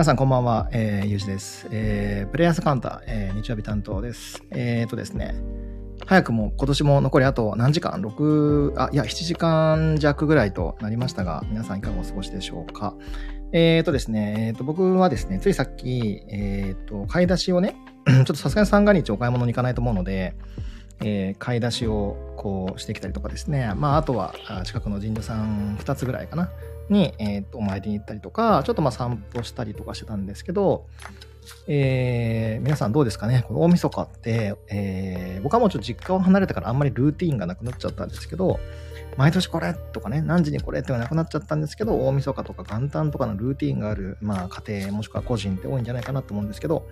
皆さんこんばんは、えー、ゆうじです。えー、プレイヤースカウンター、えー、日曜日担当です。えーとですね、早くも今年も残りあと何時間 ?6、あ、いや、7時間弱ぐらいとなりましたが、皆さんいかがお過ごしでしょうか？えーとですね、えーと、僕はですね、ついさっき、えーと、買い出しをね、ちょっとさすがに三が日お買い物に行かないと思うので、えー、買い出しをこうしてきたりとかですね、まあ、あとは近くの神社さん2つぐらいかな、に、えー、とお参りに行ったりとか、ちょっとまあ散歩したりとかしてたんですけど、えー、皆さんどうですかね？この大晦日って、えー、僕はもうちょっと実家を離れてからあんまりルーティーンがなくなっちゃったんですけど、毎年これとかね、何時にこれってはなくなっちゃったんですけど、大晦日とか元旦とかのルーティーンがある、まあ家庭もしくは個人って多いんじゃないかなと思うんですけど、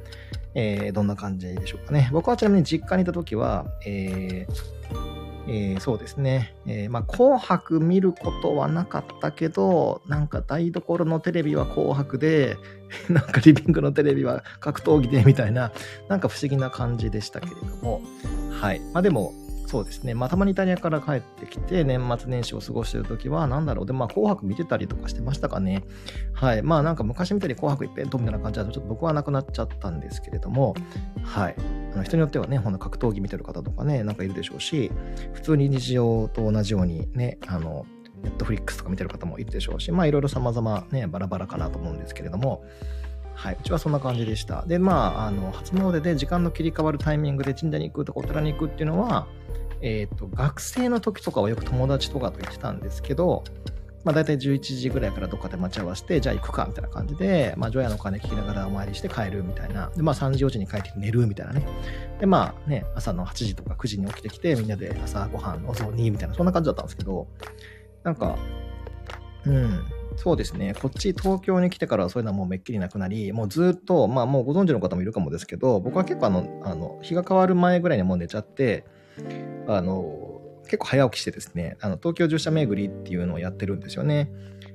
えー、どんな感じでしょうかね？僕はちなみに実家にいた時は、えー、えー、そうですね、えー、まあ、紅白見ることはなかったけど、なんか台所のテレビは紅白で、なんかリビングのテレビは格闘技でみたいな、なんか不思議な感じでしたけれども、はい。まあでも、そうですね。まあ、たまにイタリアから帰ってきて、年末年始を過ごしてるときは、なんだろう。で、まあ、紅白見てたりとかしてましたかね。はい。まあ、なんか昔みたいに紅白一辺倒みたいな感じだと、ちょっと僕はなくなっちゃったんですけれども、はい。あの人によってはね、ほんと格闘技見てる方とかね、なんかいるでしょうし、普通に日常と同じようにね、あの、ネットフリックスとか見てる方もいるでしょうし、まあ、いろいろ様々ね、バラバラかなと思うんですけれども、はい、うちはそんな感じでした。で、まあ、あの、初詣で時間の切り替わるタイミングで神社に行くとかお寺に行くっていうのは、えっ、ー、と、学生の時とかはよく友達とかと言ってたんですけど、まあ大体11時ぐらいからどっかで待ち合わせて、じゃあ行くかみたいな感じで、まあ除夜の鐘聞きながらお参りして帰るみたいな。で、まあ3時4時に帰って寝るみたいなね。で、まあね、朝の8時とか9時に起きてきて、みんなで朝ごはんお雑煮みたいな、そんな感じだったんですけど、なんか、うん、そうですね。こっち東京に来てからそういうのはもうめっきりなくなり、もうずっと、まあもうご存知の方もいるかもですけど、僕は結構あの、あの、日が変わる前ぐらいにもう寝ちゃって、あの、結構早起きしてですね、あの東京十社巡りっていうのをやってるんですよね。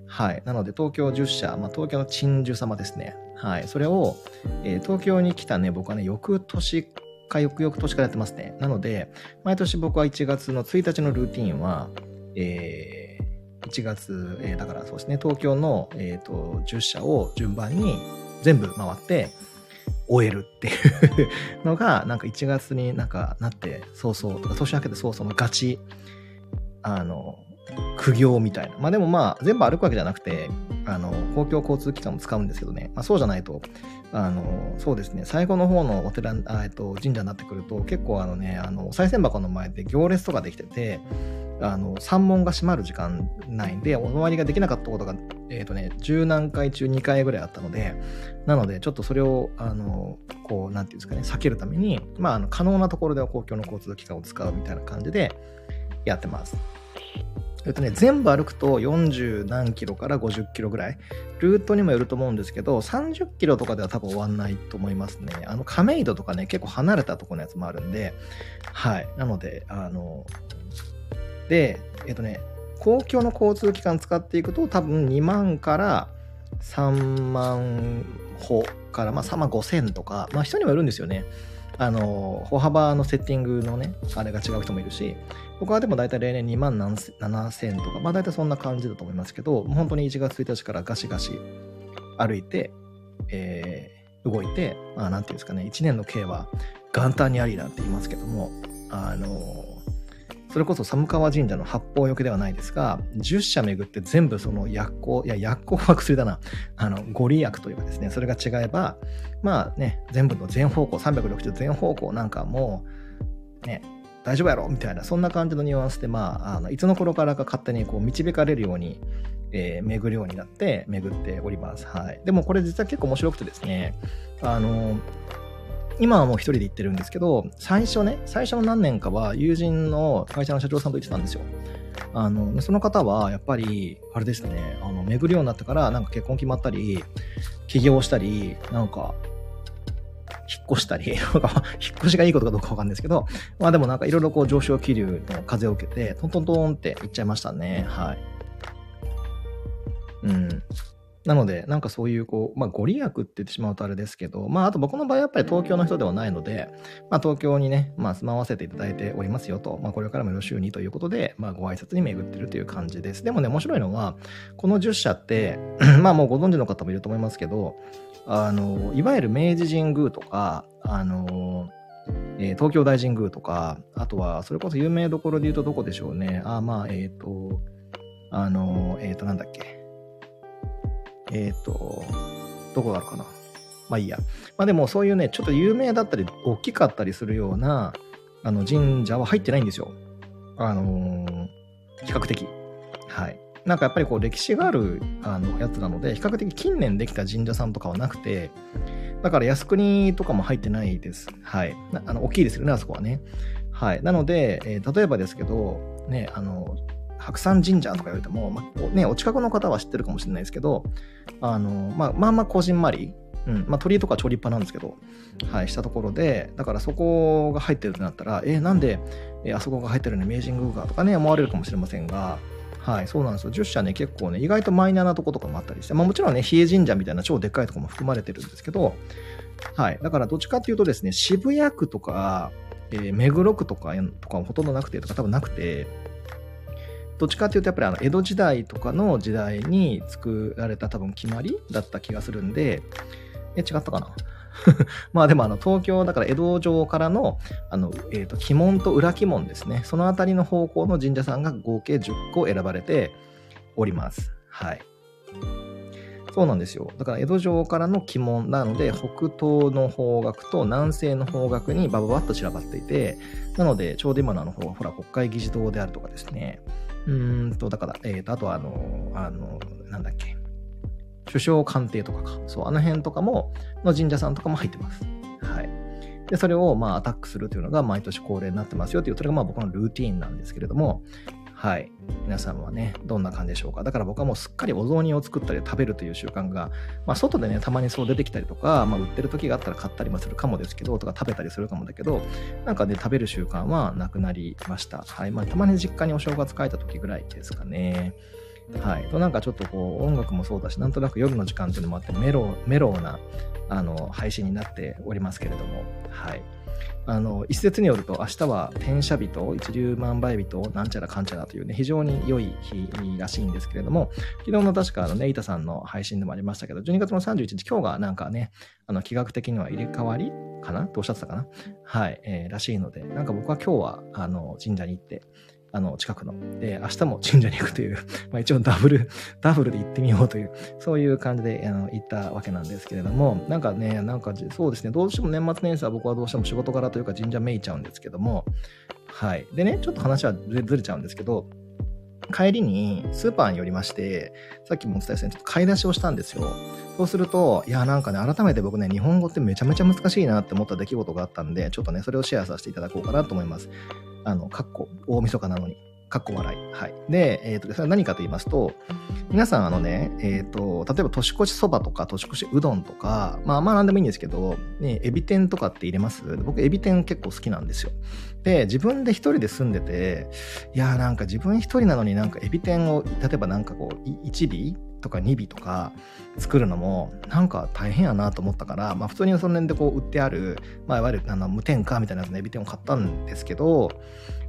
はい。なので、東京十社、まあ、東京の鎮守様ですね。はい。それを、えー、東京に来たね、僕はね、翌年か翌々年からやってますね。なので、毎年僕は1月の1日のルーティンは、えー、1月、えー、だからそうですね、東京の、えーと、10社を順番に全部回って、終えるっていうのが、なんか1月になんかなって、そうそう、とか年明けてそうそうのガチ、あの、苦行みたいな。まあでもまあ、全部歩くわけじゃなくて、あの、公共交通機関も使うんですけどね、まあそうじゃないと、あの、そうですね、最後の方のお寺、えっと、神社になってくると、結構あのね、あの、お賽銭箱の前で行列とかできてて、あの、三門が閉まる時間ないんで、お参りができなかったことが、えっ、ー、とね、十何回中2回ぐらいあったので、なので、ちょっとそれを、あの、こう、なんていうんですかね、避けるために、まあ、あの、可能なところでは公共の交通機関を使うみたいな感じでやってます。えっとね、全部歩くと40何キロから50キロぐらい。ルートにもよると思うんですけど、30キロとかでは多分終わんないと思いますね。あの、亀戸とかね、結構離れたところのやつもあるんで、はい。なので、あの、で、えっとね、公共の交通機関使っていくと多分2万から3万歩から、まあ、3万5千とか、まあ、人にもよるんですよね。あの、歩幅のセッティングのね、あれが違う人もいるし、僕はでも大体例年2万7千とか、まあ大体そんな感じだと思いますけど、本当に1月1日からガシガシ歩いて、えー、動いて、まあなんていうんですかね、1年の計は元旦にありなんて言いますけども、あの、それこそ寒川神社の八方よけではないですが、10社巡って全部その薬効、いや、薬効は薬だな。あの、ご利益というかですね、それが違えば、まあね、全部の全方向、360全方向なんかも、ね、大丈夫やろみたいな、そんな感じのニュアンスで、まあ、あのいつの頃からか勝手にこう導かれるように、えー、巡るようになって、巡っております。はい。でもこれ実は結構面白くてですね、あの、今はもう一人で行ってるんですけど、最初ね、最初の何年かは友人の会社の社長さんと行ってたんですよ。あの、その方はやっぱり、あれですね、あの、巡るようになってからなんか結婚決まったり、起業したり、なんか、引っ越したり、引っ越しがいいことかどうかわかんないですけど、まあでもなんかいろいろこう上昇気流の風を受けて、トントントンって行っちゃいましたね。はい。うん。なので、なんかそういう、こう、まあ、ご利益って言ってしまうとあれですけど、まあ、あと僕の場合はやっぱり東京の人ではないので、まあ、東京にね、まあ、住まわせていただいておりますよと、まあ、これからもよろしゅうにということで、まあ、ご挨拶に巡ってるという感じです。でもね、面白いのは、この10社って、まあ、もうご存知の方もいると思いますけど、あの、いわゆる明治神宮とか、あの、えー、東京大神宮とか、あとは、それこそ有名どころで言うとどこでしょうね。あ、まあ、えっ、ー、と、あの、えっ、ー、と、なんだっけ。えっ、と、どこがあるかな。まあいいや。まあでもそういうね、ちょっと有名だったり、大きかったりするような、あの、神社は入ってないんですよ。あの比較的。はい。なんかやっぱりこう歴史があるあのやつなので、比較的近年できた神社さんとかはなくて、だから靖国とかも入ってないです。はい。あの大きいですよね、あそこはね。はい。なので、えー、例えばですけど、ね、あの、白山神社とか言われても、まあ、ね、お近くの方は知ってるかもしれないですけど、あの、まあ、まあまあ、こじんまり、うん、まあ、鳥居とか超立派なんですけど、はい、したところで、だからそこが入ってるってなったら、えー、なんで、えー、あそこが入ってるのに明治宮がとかね、思われるかもしれませんが、はい、そうなんですよ。10社ね、結構ね、意外とマイナーなとことかもあったりして、まあもちろんね、比叡神社みたいな超でっかいとこも含まれてるんですけど、はい。だからどっちかっていうとですね、渋谷区とか、えー、目黒区とかとかほとんどなくてとか多分なくて、どっちかっていうとやっぱりあの江戸時代とかの時代に作られた多分決まりだった気がするんで、え、違ったかな？まあでもあの東京だから江戸城からのあの、えー、と鬼門と裏鬼門ですね。その辺りの方向の神社さんが合計10個選ばれております。はい。そうなんですよ。だから江戸城からの鬼門なので北東の方角と南西の方角にバババッと散らばっていてなのでちょうど今のあのほら国会議事堂であるとかですね。うんとだから、えー、とあとはあのあのなんだっけ首相官邸とかか。そう、あの辺とかも、の神社さんとかも入ってます。はい。で、それをまあアタックするというのが毎年恒例になってますよという、それがまあ僕のルーティーンなんですけれども、はい。皆さんはね、どんな感じでしょうか。だから僕はもうすっかりお雑煮を作ったり食べるという習慣が、まあ外でね、たまにそう出てきたりとか、まあ売ってる時があったら買ったりもするかもですけど、とか食べたりするかもだけど、なんかね、食べる習慣はなくなりました。はい。まあたまに実家にお正月帰った時ぐらいですかね。はい。となんかちょっとこう音楽もそうだし、なんとなく夜の時間っていうのもあってメロメロなあの配信になっておりますけれども、はい。あの一説によると明日は転写日と一粒万倍日となんちゃらかんちゃらというね非常に良い日らしいんですけれども昨日の確かあのね板さんの配信でもありましたけど12月の31日今日がなんかねあの気学的には入れ替わりかな？とおっしゃってたかな？はい、えー、らしいのでなんか僕は今日はあの神社に行ってあの、近くの、で、明日も神社に行くという、まあ一応ダブル、ダブルで行ってみようという、そういう感じであの行ったわけなんですけれども、なんかね、なんかそうですね、どうしても年末年始は僕はどうしても仕事柄というか神社めいちゃうんですけども、はい。でね、ちょっと話はずれちゃうんですけど、帰りにスーパーに寄りまして、さっきもお伝えしたようにちょっと買い出しをしたんですよ。そうすると、いや、なんかね、改めて僕ね、日本語ってめちゃめちゃ難しいなって思った出来事があったんで、ちょっとね、それをシェアさせていただこうかなと思います。あの、かっこ、大晦日なのに。かっこ笑い。はい。で、えっ、ー、と、それは何かと言いますと、皆さん、あのね、えっ、ー、と、例えば年越しそばとか年越しうどんとか、まあまあなんでもいいんですけど、ね、エビ天とかって入れます？僕、エビ天結構好きなんですよ。で、自分で一人で住んでて、いやーなんか自分一人なのになんかエビ天を、例えばなんかこう、1尾とか2尾とか作るのもなんか大変やなと思ったから、まあ普通にその辺でこう売ってある、まあいわゆるあの無添加みたいなやつのエビ天を買ったんですけど、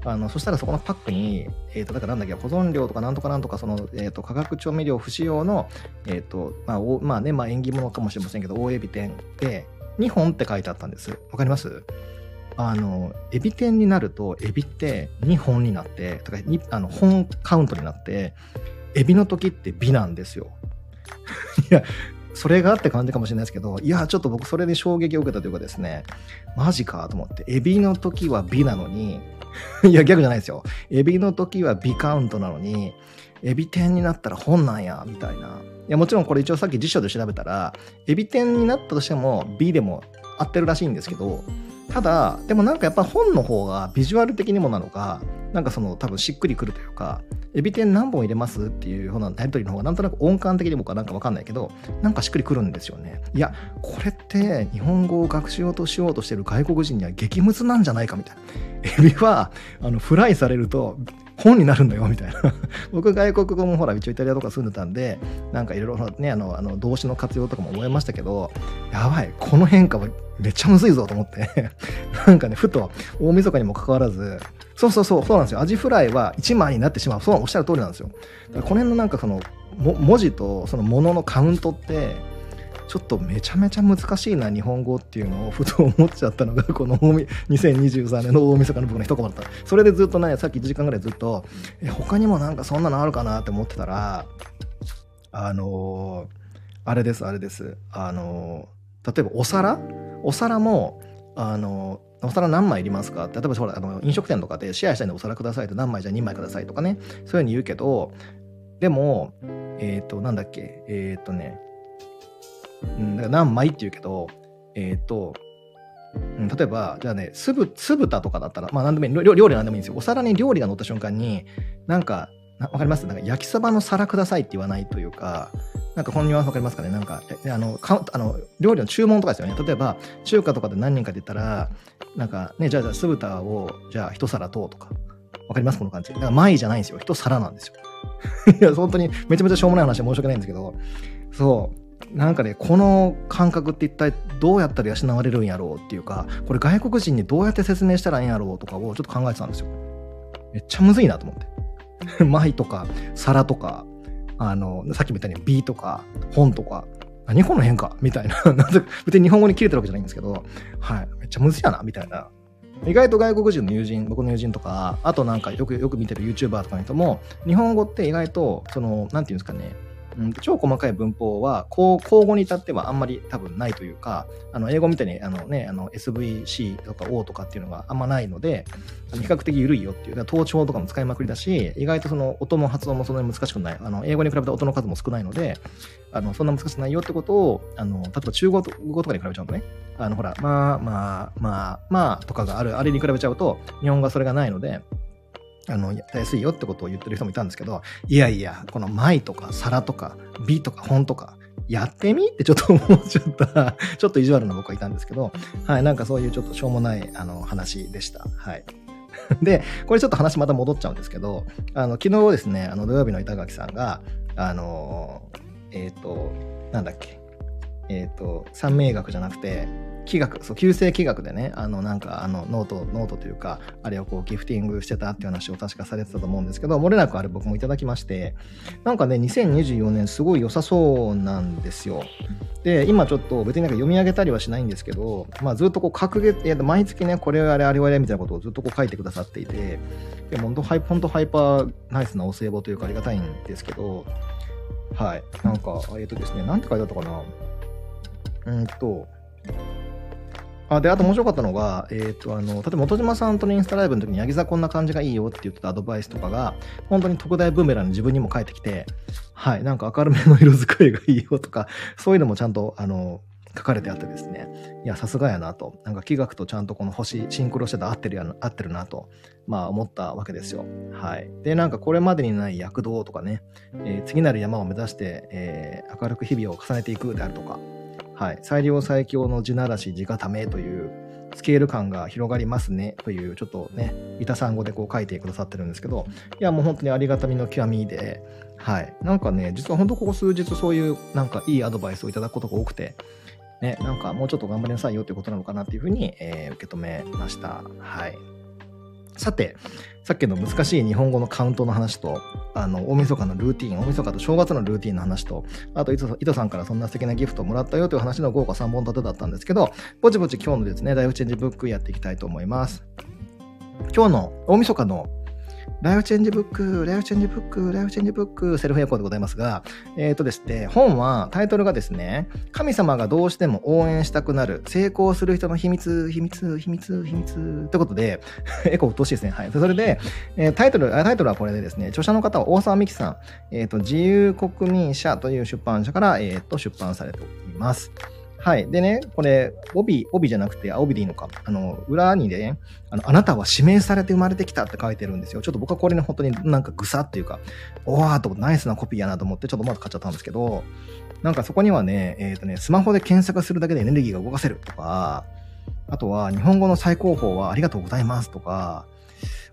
あのそしたらそこのパックに、えっ、ー、と、だからなんだっけ、保存料とかなんとかなんとか、その、えっ、ー、と、化学調味料不使用の、えっ、ー、と、まあ、おまあね、まあ縁起物かもしれませんけど、大エビ天で、2本って書いてあったんです。わかります？あの、エビ天になると、エビって2本になって、とかあの本カウントになって、エビの時って美なんですよ。いや、それがって感じかもしれないですけど、いや、ちょっと僕それで衝撃を受けたというかですね、マジかと思って、エビの時は美なのに、いや、逆じゃないですよ。エビの時は美カウントなのに、エビ天になったら本なんや、みたいな。いや、もちろんこれ一応さっき辞書で調べたら、エビ天になったとしても美でも合ってるらしいんですけど、ただ、でもなんかやっぱ本の方がビジュアル的にもなのか、なんかその多分しっくりくるというか、エビ天何本入れますっていうようなやり取りの方がなんとなく音感的にもかなんかわかんないけど、なんかしっくりくるんですよね。いや、これって日本語を学習としようとしてる外国人には激ムズなんじゃないかみたいな。エビはあのフライされると本になるんだよ、みたいな。僕外国語もほら、一応イタリアとか住んでたんで、なんかいろいろね、あの、あの動詞の活用とかも思いましたけど、やばい、この変化はめっちゃむずいぞと思って なんかね、ふと大晦日にもかかわらず、そうそうそう、そうなんですよ。アジフライは1枚になってしまう。そう、おっしゃる通りなんですよ。この辺のなんかその、文字とそのもののカウントって、ちょっとめちゃめちゃ難しいな、日本語っていうのをふと思っちゃったのが、この2023年の大晦日の僕の一言だった。それでずっとね、さっき1時間ぐらいずっと、え、他にもなんかそんなのあるかなって思ってたら、あのー、あれです、あれです。あのー、例えばお皿？お皿も、あのー、お皿何枚いりますか？例えばほらあの飲食店とかでシェアしたいんでお皿くださいと何枚じゃ2枚くださいとかねそういうふうに言うけどでもえっ、ー、となんだっけ？えっ、ー、とねうん、だから何枚って言うけど、えっ、ー、と、うん、例えば、じゃあね、酢豚とかだったら、まあ何でもいい、料理なんでもいいんですよ。お皿に料理が乗った瞬間に、なんか、わかります？なんか焼きそばの皿くださいって言わないというか、なんかこのニュアンスわかりますかね？なんか、あの、かあの料理の注文とかですよね。例えば、中華とかで何人かで言ったら、なんかね、じゃあ、じゃあ酢豚を、じゃあ一皿ととか。わかります？この感じ。だから前じゃないんですよ。一皿なんですよ。いや、本当にめちゃめちゃしょうもない話で申し訳ないんですけど、そう。なんかね、この感覚って一体どうやったら養われるんやろうっていうか、これ外国人にどうやって説明したらいいんやろうとかをちょっと考えてたんですよ。めっちゃむずいなと思って。舞とか、皿とか、あの、さっきも言ったように B とか、本とか、何この変化？みたいな。別に日本語に切れてるわけじゃないんですけど、はい。めっちゃむずいやなみたいな。意外と外国人の友人、僕の友人とか、あとなんかよくよく見てる YouTuber とかの人も、日本語って意外と、その、なんていうんですかね、うん、超細かい文法は、こう交互に至ってはあんまり多分ないというか、あの、英語みたいに、あのね、あの、SVC とか O とかっていうのがあんまないので、比較的緩いよっていう、頭頂とかも使いまくりだし、意外とその音も発音もそんなに難しくない。あの、英語に比べて音の数も少ないので、あの、そんな難しくないよってことを、あの、例えば中国語とかに比べちゃうとね、あの、ほら、まあまあまあまあとかがある、あれに比べちゃうと、日本語はそれがないので、あの、安いよってことを言ってる人もいたんですけど、いやいや、この舞とか皿とか美とか本とか、やってみ？ってちょっと思っちゃった ちょっと意地悪な僕はいたんですけど、はい、なんかそういうちょっとしょうもないあの話でした。はい。で、これちょっと話また戻っちゃうんですけど、あの、昨日ですね、あの土曜日の板垣さんが、あの、えっ、ー、と、なんだっけ、えっ、ー、と、算命学じゃなくて、気学、そう、九星気学でね、あの、なんか、あの、ノート、ノートというか、あれをこう、ギフティングしてたっていう話を確かされてたと思うんですけど、漏れなくあれ僕もいただきまして、なんかね、2024年すごい良さそうなんですよ。で、今ちょっと別になんか読み上げたりはしないんですけど、まあずっとこう、格月、毎月ね、これあれあれあれみたいなことをずっとこう書いてくださっていて、でも本当ハイ、本当ハイパーナイスなお歳暮というかありがたいんですけど、はい。なんか、えっ、とですね、なんて書いてあったかな。うんと、あで、あと面白かったのが、えっ、ー、と、あの、例えば本島さんとのインスタライブの時に、ヤギ座こんな感じがいいよって言ってたアドバイスとかが、本当に特大ブーメランに自分にも返ってきて、はい、なんか明るめの色使いがいいよとか、そういうのもちゃんと、あの、書かれてあってですね、いや、さすがやなと、なんか気学とちゃんとこの星、シンクロしてた合ってるや合ってるなと、まあ思ったわけですよ。はい。で、なんかこれまでにない躍動とかね、えー、次なる山を目指して、えー、明るく日々を重ねていくであるとか、はい、最良最強の地ならし地固めというスケール感が広がりますねというちょっとね板さん語でこう書いてくださってるんですけどいやもう本当にありがたみの極みではい。なんかね実は本当ここ数日そういうなんかいいアドバイスをいただくことが多くてねなんかもうちょっと頑張りなさいよっていうことなのかなっていうふうに、えー、受け止めました。はい。さて、さっきの難しい日本語のカウントの話と、あの、大晦日のルーティン、大晦日と正月のルーティンの話と、あと、伊藤さんからそんな素敵なギフトをもらったよという話の豪華3本立てだったんですけど、ぼちぼち今日のですね、ライフチェンジブックやっていきたいと思います。今日の大晦日のライフチェンジブック、ライフチェンジブック、ライフチェンジブック、セルフエコーでございますが、えっ、ー、とですね、本は、タイトルがですね、神様がどうしても応援したくなる、成功する人の秘密、秘密、秘密、秘密、ってことで、エコーうっとしいですね。はい。それで、えー、タイトル、タイトルはこれでですね、著者の方は大沢美樹さん、えっ、ー、と、自由国民社という出版社から、えっ、と、出版されております。はい。でね、これ、帯、帯じゃなくて、あ、帯でいいのか。あの、裏にね、あの、あなたは指名されて生まれてきたって書いてるんですよ。ちょっと僕はこれね、本当になんかぐさっていうか、おわーとナイスなコピーやなと思って、ちょっとまだ買っちゃったんですけど、なんかそこにはね、えっ、ー、とね、スマホで検索するだけでエネルギーが動かせるとか、あとは、日本語の最高峰はありがとうございますとか、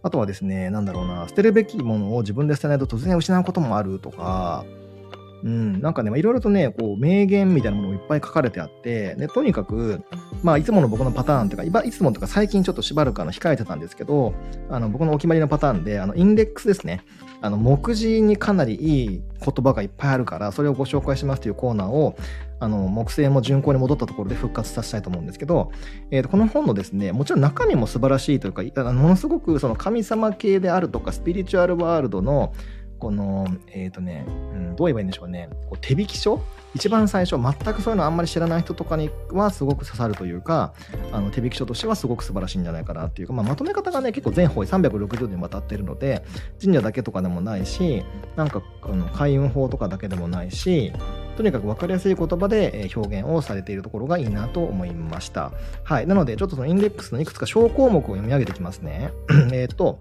あとはですね、なんだろうな、捨てるべきものを自分で捨てないと突然失うこともあるとか、うん、なんかね、いろいろとね、こう、名言みたいなものもいっぱい書かれてあって、で、とにかく、まあ、いつもの僕のパターンというか、いつもとか最近ちょっとしばらくあの控えてたんですけど、あの、僕のお決まりのパターンで、あの、インデックスですね。あの、目次にかなりいい言葉がいっぱいあるから、それをご紹介しますというコーナーを、あの、木星も巡行に戻ったところで復活させたいと思うんですけど、えー、とこの本のですね、もちろん中身も素晴らしいというか、ものすごくその神様系であるとか、スピリチュアルワールドの、この、えっ、ー、とね、うん、どう言えばいいんでしょうね、こう手引き書？一番最初、全くそういうのあんまり知らない人とかにはすごく刺さるというか、あの手引き書としてはすごく素晴らしいんじゃないかなっていうか、まあ、まとめ方がね、結構全方位360度にわたっているので、神社だけとかでもないし、なんかあの開運法とかだけでもないし、とにかく分かりやすい言葉で表現をされているところがいいなと思いました。はい。なので、ちょっとそのインデックスのいくつか小項目を読み上げてきますね。えっと、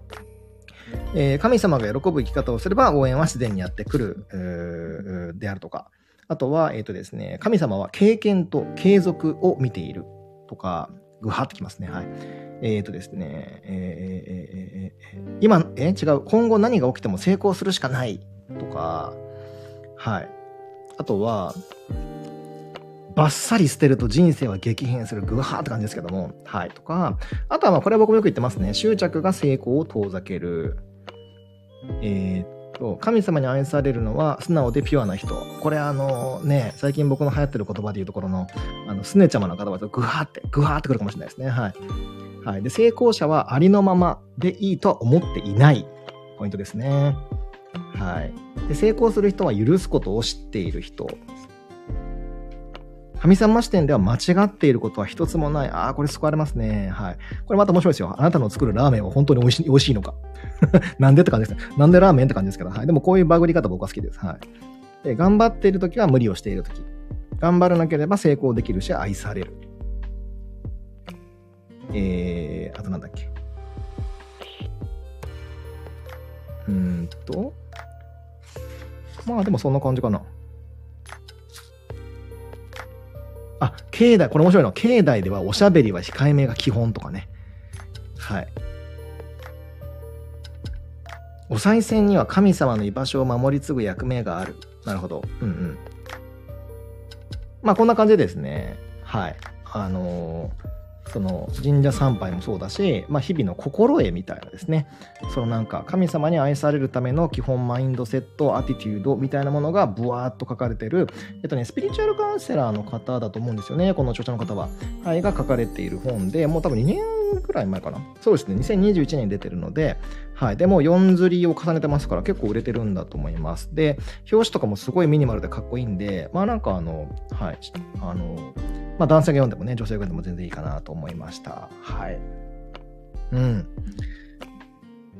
えー、神様が喜ぶ生き方をすれば応援は自然にやってくる、であるとか、あとは、えっ、ー、とですね、神様は経験と継続を見ているとか、ぐはってきますね。はい。えっ、ー、とですね、えー、えー、今、え違う。今後何が起きても成功するしかないとか、はい。あとは、バッサリ捨てると人生は激変する、ぐわーって感じですけども、はい、とか、あとはこれは僕もよく言ってますね。執着が成功を遠ざける。えー、っと、神様に愛されるのは素直でピュアな人。これあのね、最近僕の流行ってる言葉で言うところの、あの、すねちゃまの方はぐわーって、ぐわーってくるかもしれないですね。はい。はい。で、成功者はありのままでいいとは思っていない。ポイントですね。はい。で、成功する人は許すことを知っている人。神様視点では間違っていることは一つもない。ああ、これ救われますね。はい。これまた面白いですよ。あなたの作るラーメンは本当に美味しい美味しいのか。なんでって感じですね。なんでラーメンって感じですけど。はい。でもこういうバグり方僕は好きです。はい。で頑張っているときは無理をしているとき。頑張らなければ成功できるし愛される。えー、あとなんだっけ。うーんと。まあでもそんな感じかな。あ、境内、これ面白いの。境内ではおしゃべりは控えめが基本とかね。はい。お賽銭には神様の居場所を守り継ぐ役目がある。なるほど。うんうん。まあこんな感じですね。はい。あのーその神社参拝もそうだし、まあ、日々の心得みたいなですねそのなんか神様に愛されるための基本マインドセットアティテュードみたいなものがブワーっと書かれてるえっとねスピリチュアルカウンセラーの方だと思うんですよねこの著者の方は、はい、が書かれている本でもう多分2年くらい前かなそうですね2021年に出てるのではい。でも4釣りを重ねてますから結構売れてるんだと思います。で、表紙とかもすごいミニマルでかっこいいんで、まあなんかあの、はい。あの、まあ、男性が読んでもね、女性が読んでも全然いいかなと思いました。はい。うん。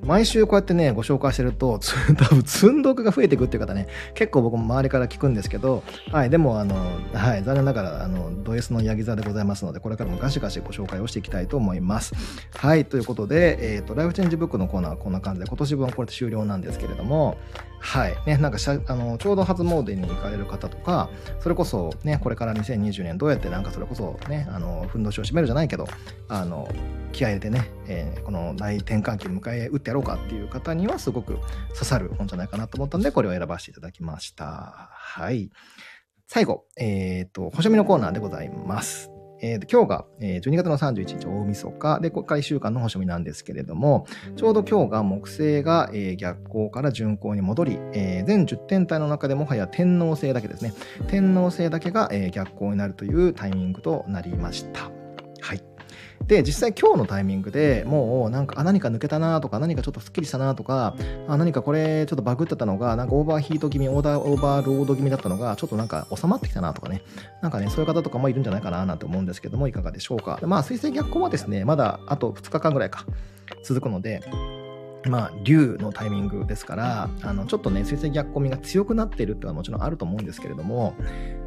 毎週こうやってね、ご紹介してると、多分、積んどくが増えていくっていう方ね、結構僕も周りから聞くんですけど、はい、でも、あの、はい、残念ながら、あの、ド S のヤギ座でございますので、これからもガシガシご紹介をしていきたいと思います。はい、ということで、えっ、ー、と、ライフチェンジブックのコーナーはこんな感じで、今年分はこれで終了なんですけれども、はい。ね、なんかあの、ちょうど初詣に行かれる方とか、それこそね、これから2020年どうやってなんかそれこそね、あの、ふんどしを締めるじゃないけど、あの、気合入れてね、えー、この大転換期を迎え打ってやろうかっていう方にはすごく刺さる本じゃないかなと思ったんで、これを選ばせていただきました。はい。最後、えっ、ー、と、星読みのコーナーでございます。えー、今日が、え12月の31日大晦日で、ここから1週間の星読みなんですけれども、ちょうど今日が木星が、えー、逆行から順行に戻り、えー、全10天体の中でもはや天王星だけですね。天王星だけが、えー、逆行になるというタイミングとなりました。はい。で、実際今日のタイミングでもうなんか、あ、何か抜けたなとか、何かちょっとスッキリしたなとか、あ、何かこれちょっとバグってたのが、なんかオーバーヒート気味、オーダー、オーバーロード気味だったのが、ちょっとなんか収まってきたなとかね。なんかね、そういう方とかもいるんじゃないかななんて思うんですけども、いかがでしょうか。まあ、水星逆行はですね、まだあと2日間ぐらいか、続くので、まあ、竜のタイミングですから、あの、ちょっとね、水星逆行みが強くなっているっていうのはもちろんあると思うんですけれども、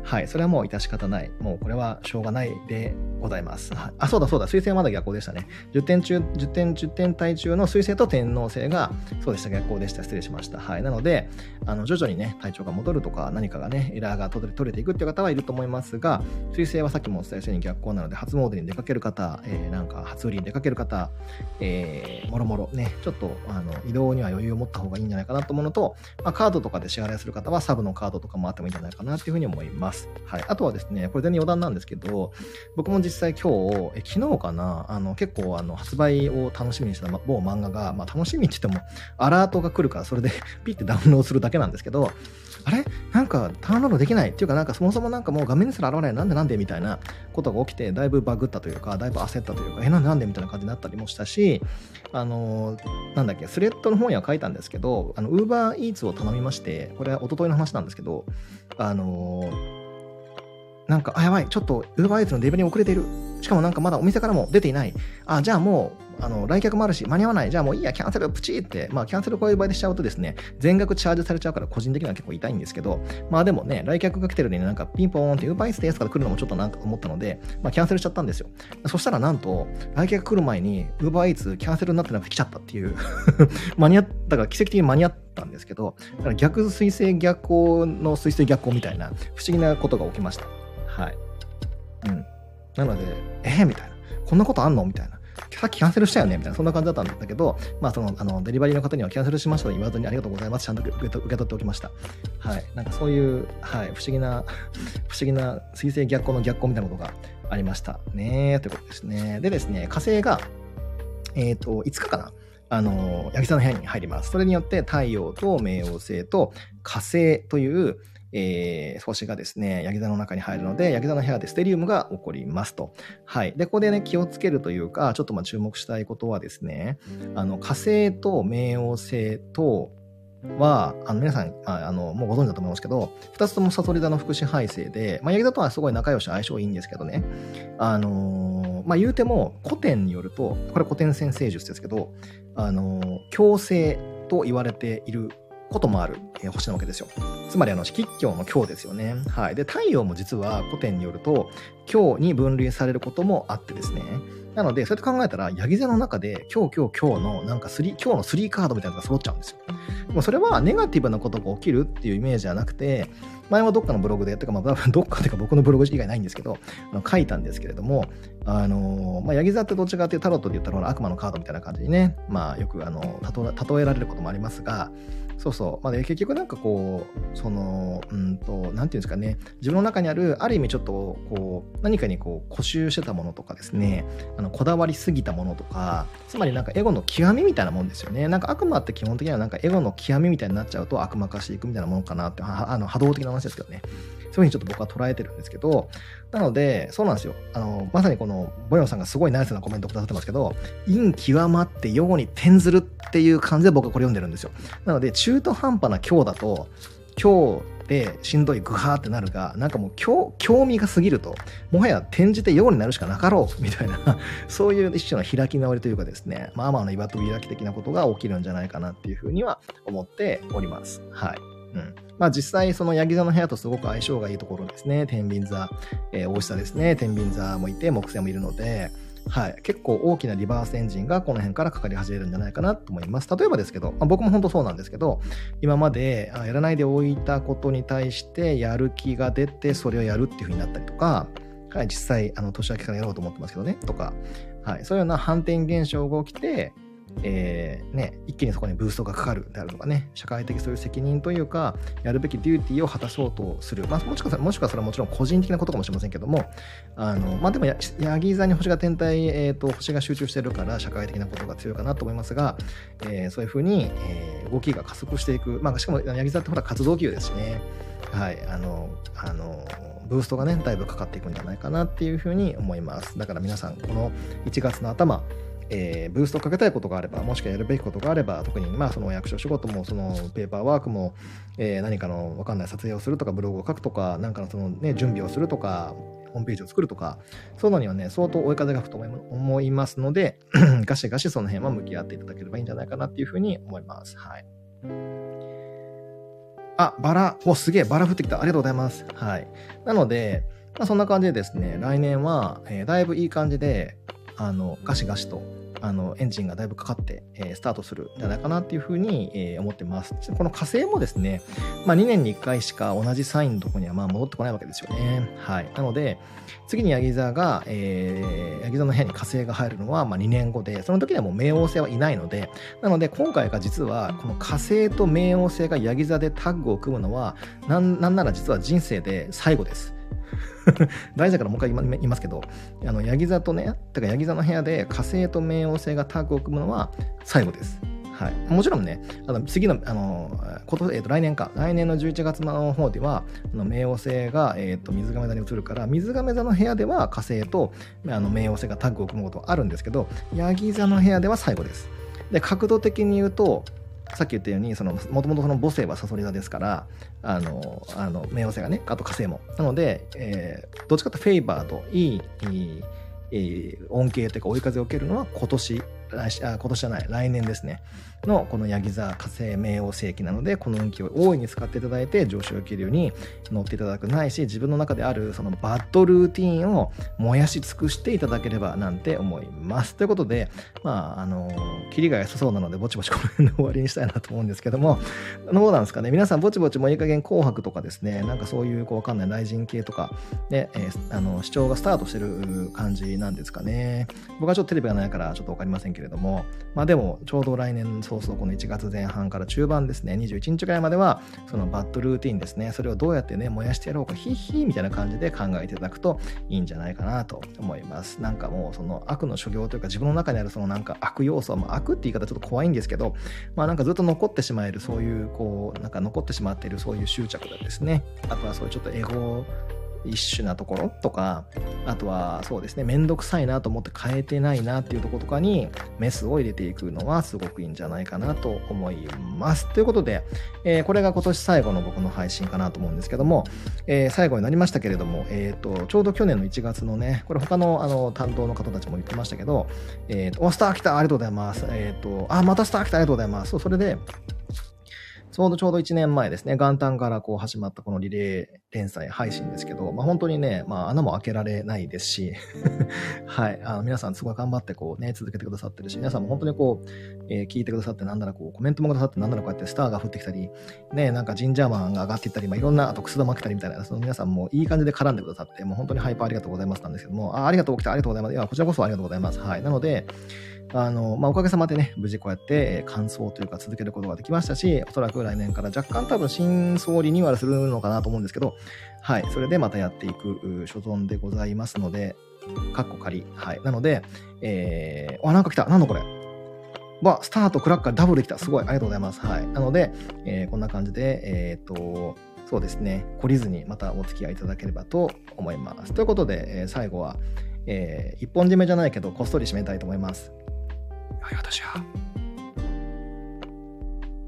はい、それはもう致し方ない。もうこれはしょうがないでございます。あ、そうだそうだ、水星はまだ逆行でしたね。10点中、10点、10点体中の水星と天王星が、そうでした、逆行でした。失礼しました。はい。なので、あの、徐々にね、体調が戻るとか、何かがね、エラーが取れ取れていくっていう方はいると思いますが、水星はさっきもお伝えしたように逆行なので、初詣に出かける方、えー、なんか初売りに出かける方、えー、もろもろね、ちょっと、あの、移動には余裕を持った方がいいんじゃないかなと思うのと、まあ、カードとかで支払いする方はサブのカードとかもあってもいいんじゃないかなっていうふうに思います。はい。あとはですね、これ全然余談なんですけど、僕も実際今日、え昨日かな、あの結構あの発売を楽しみにした某漫画が、まあ、楽しみって言っても、アラートが来るからそれで ピッてダウンロードするだけなんですけど、あれ？なんかダウンロードできないっていうか、なんかそもそもなんかもう画面にすら現れない、なんでなんでみたいなことが起きて、だいぶバグったというか、だいぶ焦ったというか、え、なんでなんでみたいな感じになったりもしたし、あの、なんだっけ、スレッドの方には書いたんですけど、あの、ウーバーイーツを頼みまして、これは一昨日の話なんですけど、あの、なんか、あ、やばい、ちょっとウーバーイーツのデリバリー遅れている。しかもなんかまだお店からも出ていない。あ、じゃあもう、あの、来客もあるし、間に合わない。じゃあもういいや、キャンセル、プチって。まあ、キャンセルこういう場合でしちゃうとですね、全額チャージされちゃうから個人的には結構痛いんですけど、まあでもね、来客が来てるのになんかピンポーンって UberEats ですから来るのもちょっとなんか思ったので、まあキャンセルしちゃったんですよ。そしたらなんと、来客来る前に UberEats キャンセルになってなくて来ちゃったっていう 間に合ったから奇跡的に間に合ったんですけど、だから逆水星逆行の水星逆行みたいな不思議なことが起きました。はい。うん。なので、えー、みたいな。こんなことあんの？みたいな。さっきキャンセルしたよねみたいな、そんな感じだったんだけど、まあ、その、あの、デリバリーの方にはキャンセルしましたと言わずにありがとうございます。ちゃんと受け取っておきました。はい。なんかそういう、はい、不思議な、不思議な水星逆行の逆行みたいなことがありましたね。ということですね。でですね、火星が、えっ、ー、と、5日かなあの、ヤギ座の部屋に入ります。それによって太陽と冥王星と火星という、えー、星がですね、ヤギ座の中に入るので、ヤギ座の部屋でステリウムが起こりますと。はい。で、ここでね、気をつけるというか、ちょっとまあ注目したいことはですね、あの、火星と冥王星と、は、あの、皆さん、あの、もうご存知だと思いますけど、二つともサソリ座の副支配星で、まあ、ヤギ座とはすごい仲良し相性いいんですけどね、あのー、まあ、言うても、古典によると、これ古典先生術ですけど、あのー、強制と言われていることもある、えー、星なわけですよ。つまりあの、吉教の今日ですよね。はい。で、太陽も実は古典によると、今日に分類されることもあってですね。なので、そうやって考えたら、ヤギ座の中で、今日今日今日の、なんか3、今日の3カードみたいなのが揃っちゃうんですよ。でもそれはネガティブなことが起きるっていうイメージじゃなくて、前はどっかのブログで、とかまあ、どっかというか僕のブログ以外ないんですけど、あの書いたんですけれども、あのまあ、ヤギ座ってどっちかっていうタロットで言ったら悪魔のカードみたいな感じにね、まあ、よくあの例えられることもありますが、そうそう。まあ、結局なんかこう、その、うんと、なんていうんですかね、自分の中にある、ある意味ちょっと、こう、何かにこう、固執してたものとかですね、あの、こだわりすぎたものとか、つまりなんかエゴの極みみたいなもんですよね。なんか悪魔って基本的にはなんかエゴの極みみたいになっちゃうと悪魔化していくみたいなものかなって、あの、波動的な話ですけどね。そういうふうにちょっと僕は捉えてるんですけど、なので、そうなんですよ。あの、まさにこの、ボヨンさんがすごいナイスなコメントくださってますけど、陰極まって世に転ずるっていう感じで僕はこれ読んでるんですよ。なので、中途半端な今日だと、今日でしんどいグハーってなるが、なんかもう興興味が過ぎると、もはや転じてようになるしかなかろう、みたいな、そういう一種の開き直りというかですね、まあまあの岩飛び開き的なことが起きるんじゃないかなっていうふうには思っております。はい。うん。まあ実際そのヤギ座の部屋とすごく相性がいいところですね。天秤座、えー、大下ですね。天秤座もいて、木星もいるので、はい、結構大きなリバースエンジンがこの辺からかかり始めるんじゃないかなと思います。例えばですけど、まあ、僕も本当そうなんですけど、今までやらないでおいたことに対してやる気が出て、それをやるっていう風になったりとか、はい、実際、あの年明けからやろうと思ってますけどね、とか、はい、そういうような反転現象が起きて、えー、ね、一気にそこにブーストがかかるであるとかね、社会的そういう責任というか、やるべきデューティーを果たそうとする。まあ、もしかしたら、もしかしたらもちろん個人的なことかもしれませんけども、あの、まあ、でもヤ、ギ座に星が天体、え、ー、と、星が集中してるから、社会的なことが強いかなと思いますが、えー、そういうふうに、えー、動きが加速していく。まあ、しかも、ヤギ座ってほら活動級ですしね。はい、あの、あの、ブーストがね、だいぶかかっていくんじゃないかなっていうふうに思います。だから皆さん、この1月の頭、えー、ブーストかけたいことがあれば、もしくはやるべきことがあれば、特にまあその役所仕事も、そのペーパーワークも、えー、何かの分かんない撮影をするとか、ブログを書くとか、なんかのその、ね、準備をするとか、ホームページを作るとか、そういうのにはね、相当追い風が吹くと思いますので、ガシガシその辺は向き合っていただければいいんじゃないかなっていうふうに思います。はい。あ、バラ。お、すげえ、バラ降ってきた。ありがとうございます。はい。なので、まあ、そんな感じでですね、来年は、えー、だいぶいい感じで、あの、ガシガシと、あの、エンジンがだいぶかかって、えー、スタートするんじゃないかなっていうふうに、えー、思ってます。この火星もですね、まあ、2年に1回しか同じサインのとこにはまあ戻ってこないわけですよね。はい。なので、次にヤギ座が、えー、ヤギ座の部屋に火星が入るのはまあ2年後で、その時にはもう冥王星はいないので、なので今回が実はこの火星と冥王星がヤギ座でタッグを組むのは、なんなんなら実は人生で最後です。大事だからもう一回言いますけど、あの、ヤギ座とね、てかヤギ座の部屋で火星と冥王星がタッグを組むのは最後です。はい、もちろんね、あの次の、あのこと、えーと、来年か、来年の11月の方では、あの冥王星が、えーと、水亀座に移るから、水亀座の部屋では火星とあの冥王星がタッグを組むことはあるんですけど、ヤギ座の部屋では最後です。で、角度的に言うと、さっき言ったように、その、もともとその母性はサソリ座ですから、あの、あの、冥王星がね、あと火星も。なので、えー、どっちかというとフェイバーといい、いい、えー、恩恵というか追い風を受けるのは今年来あ今年じゃない来年ですね。のこのヤギ座火星冥王星期なのでこの運気を大いに使っていただいて上昇を受けるように乗っていただく。ないし自分の中であるそのバッドルーティンを燃やし尽くしていただければなんて思います。ということでまああのキリが良さそうなのでぼちぼちこの辺で終わりにしたいなと思うんですけども。どうなんですかね？皆さんぼちぼちもいい加減紅白とかですねなんかそういうこうわかんない雷神系とかで、えー、あの視聴がスタートしてる感じなんですかね？僕はちょっとテレビがないからちょっとわかりませんけどれどもまあでもちょうど来年早々この1月前半から中盤ですね、21日ぐらいまでは、そのバッドルーティンですね、それをどうやってね、燃やしてやろうか、ヒッヒーみたいな感じで考えていただくといいんじゃないかなと思います。なんかもうその悪の所業というか自分の中にあるそのなんか悪要素は、まあ、悪って言い方ちょっと怖いんですけど、まあなんかずっと残ってしまえるそういうこう、なんか残ってしまっているそういう執着だですね、あとはそういうちょっとエゴ一種なところとか、あとはそうですね、めんどくさいなと思って変えてないなっていうところとかにメスを入れていくのはすごくいいんじゃないかなと思います。ということで、えー、これが今年最後の僕の配信かなと思うんですけども、えー、最後になりましたけれども、え、ー、と、ちょうど去年の1月のね、これ他のあの担当の方たちも言ってましたけど、えっ、と、お、スター来たありがとうございます。えっ、と、あ、またスター来たありがとうございます。そう、それで、ちょうどちょうど1年前ですね、元旦からこう始まったこのリレー連載配信ですけど、まあ、本当にね、まあ、穴も開けられないですし、はい、あの皆さんすごい頑張ってこうね、続けてくださってるし、皆さんも本当にこう、えー、聞いてくださってなんならこう、コメントもくださってなんならこうやってスターが降ってきたり、ね、なんかジンジャーマンが上がっていったり、まあ、いろんな、あとくす玉来たりみたいな、その皆さんもいい感じで絡んでくださって、もう本当にハイパーありがとうございますなんですけども、あありがとう、来た、ありがとうございます。いや、こちらこそありがとうございます。はい。なので、あの、まあ、おかげさまでね、無事こうやって完走というか続けることができましたし、おそらく来年から若干多分新装リニューアルするのかなと思うんですけど、はい、それでまたやっていく所存でございますので、かっこ仮。はい。なので、えー、あ、なんか来た。なんだこれ。わ、スタート、クラッカー、ダブルできた。すごい。ありがとうございます。はい。なので、えー、こんな感じで、えっ、と、そうですね、懲りずにまたお付き合いいただければと思います。ということで、えー、最後は、えー、一本締めじゃないけど、こっそり締めたいと思います。はい、私は。